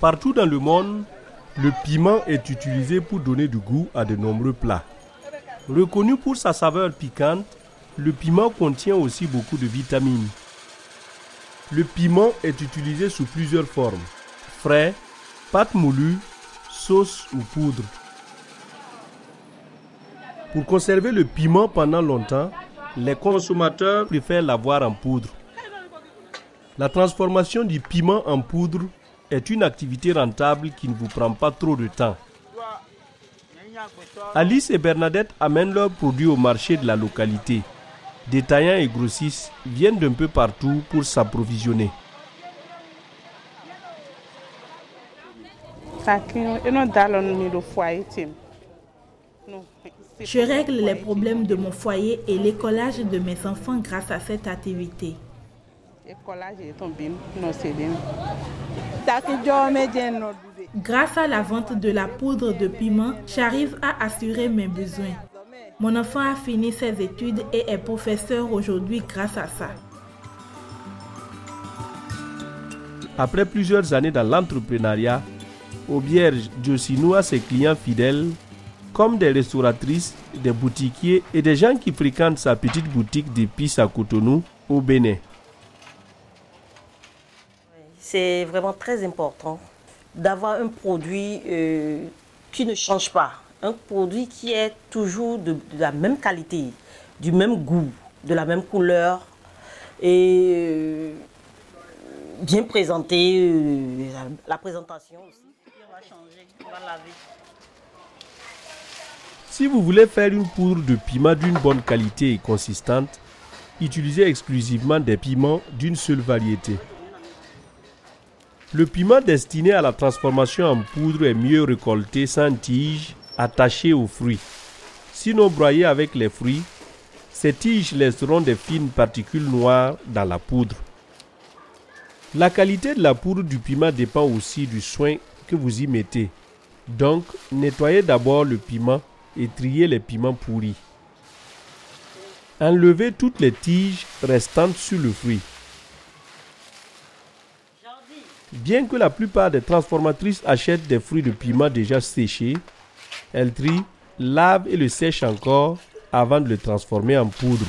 Partout dans le monde, le piment est utilisé pour donner du goût à de nombreux plats. Reconnu pour sa saveur piquante, le piment contient aussi beaucoup de vitamines. Le piment est utilisé sous plusieurs formes frais, pâte moulue, sauce ou poudre. Pour conserver le piment pendant longtemps, les consommateurs préfèrent l'avoir en poudre. La transformation du piment en poudre est une activité rentable qui ne vous prend pas trop de temps. Alice et Bernadette amènent leurs produits au marché de la localité. Détaillants et grossistes viennent d'un peu partout pour s'approvisionner. Je règle les problèmes de mon foyer et l'écolage de mes enfants grâce à cette activité. Grâce à la vente de la poudre de piment, j'arrive à assurer mes besoins. Mon enfant a fini ses études et est professeur aujourd'hui grâce à ça. Après plusieurs années dans l'entrepreneuriat, Aubierge Josinou a ses clients fidèles comme des restauratrices, des boutiquiers et des gens qui fréquentent sa petite boutique d'épices à Cotonou au Bénin. C'est vraiment très important d'avoir un produit euh, qui ne change pas, un produit qui est toujours de, la même qualité, du même goût, de la même couleur et euh, bien présenté, euh, la, présentation aussi. Va changer, va laver. Si vous voulez faire une poudre de piment d'une bonne qualité et consistante, utilisez exclusivement des piments d'une seule variété. Le piment destiné à la transformation en poudre est mieux récolté sans tige attachée aux fruits. Sinon broyé avec les fruits, ces tiges laisseront des fines particules noires dans la poudre. La qualité de la poudre du piment dépend aussi du soin que vous y mettez. Donc, nettoyez d'abord le piment et trier les piments pourris. Enlevez toutes les tiges restantes sur le fruit. Bien que la plupart des transformatrices achètent des fruits de piment déjà séchés, elles trient, lavent et le sèchent encore avant de le transformer en poudre.